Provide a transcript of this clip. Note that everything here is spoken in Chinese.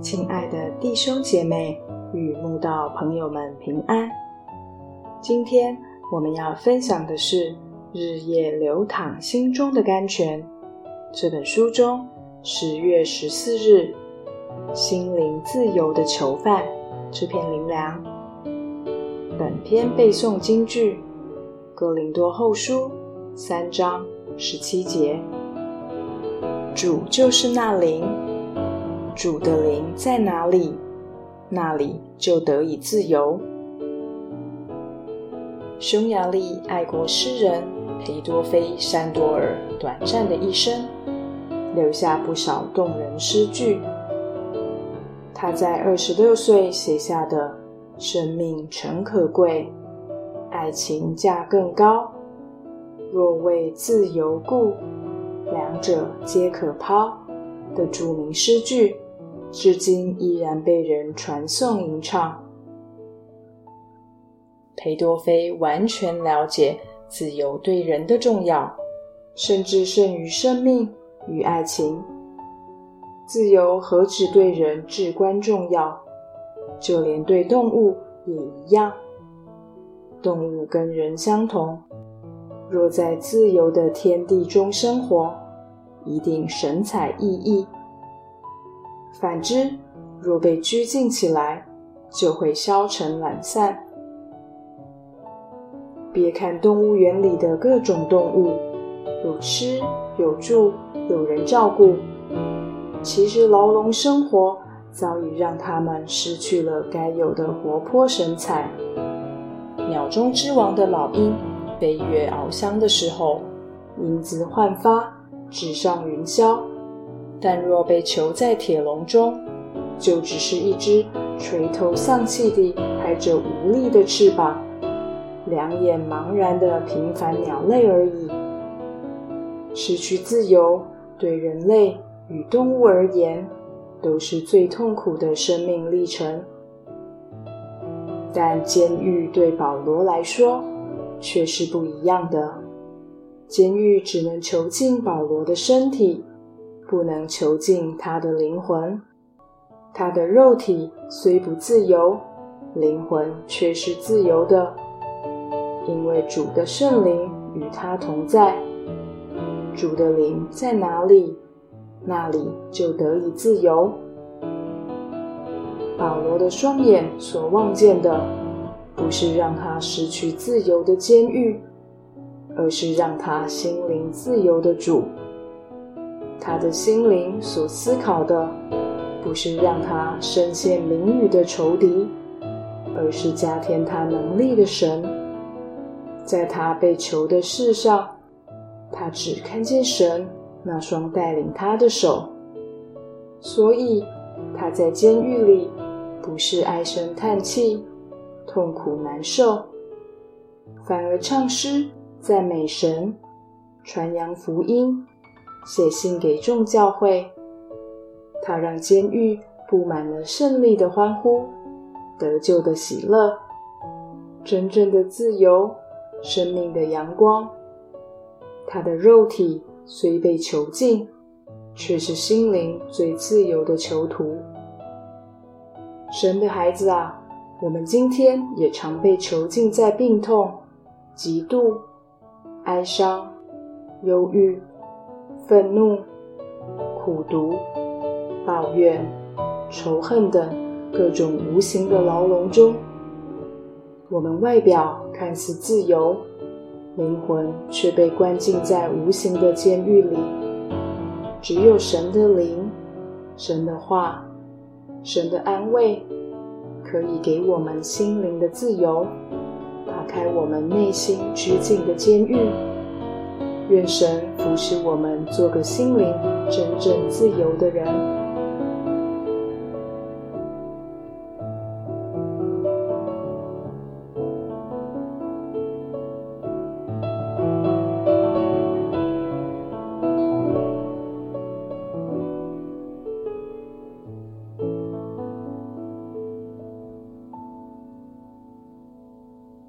亲爱的弟兄姐妹与慕道朋友们平安。今天我们要分享的是《日夜流淌心中的甘泉》这本书中十月十四日“心灵自由的囚犯”这篇灵粮。本篇背诵京剧《哥林多后书》三章十七节。主就是那灵，主的灵在哪里，那里就得以自由。匈牙利爱国诗人裴多菲·山多尔短暂的一生，留下不少动人诗句。他在二十六岁写下的“生命诚可贵，爱情价更高，若为自由故”。两者皆可抛的著名诗句，至今依然被人传颂吟唱。裴多菲完全了解自由对人的重要，甚至胜于生命与爱情。自由何止对人至关重要，就连对动物也一样。动物跟人相同，若在自由的天地中生活。一定神采奕奕。反之，若被拘禁起来，就会消沉懒散。别看动物园里的各种动物，有吃有住有人照顾，其实牢笼生活早已让它们失去了该有的活泼神采。鸟中之王的老鹰飞越翱翔的时候，英姿焕发。直上云霄，但若被囚在铁笼中，就只是一只垂头丧气地拍着无力的翅膀、两眼茫然的平凡鸟类而已。失去自由，对人类与动物而言，都是最痛苦的生命历程。但监狱对保罗来说，却是不一样的。监狱只能囚禁保罗的身体，不能囚禁他的灵魂。他的肉体虽不自由，灵魂却是自由的，因为主的圣灵与他同在。主的灵在哪里，那里就得以自由。保罗的双眼所望见的，不是让他失去自由的监狱。而是让他心灵自由的主，他的心灵所思考的，不是让他深陷囹圄的仇敌，而是加添他能力的神。在他被囚的事上，他只看见神那双带领他的手，所以他在监狱里不是唉声叹气、痛苦难受，反而唱诗。赞美神，传扬福音，写信给众教会。他让监狱布满了胜利的欢呼，得救的喜乐，真正的自由，生命的阳光。他的肉体虽被囚禁，却是心灵最自由的囚徒。神的孩子啊，我们今天也常被囚禁在病痛、嫉妒。哀伤、忧郁、愤怒、苦读、抱怨、仇恨等各种无形的牢笼中，我们外表看似自由，灵魂却被关进在无形的监狱里。只有神的灵、神的话、神的安慰，可以给我们心灵的自由。打开我们内心拘禁的监狱，愿神扶持我们，做个心灵真正自由的人。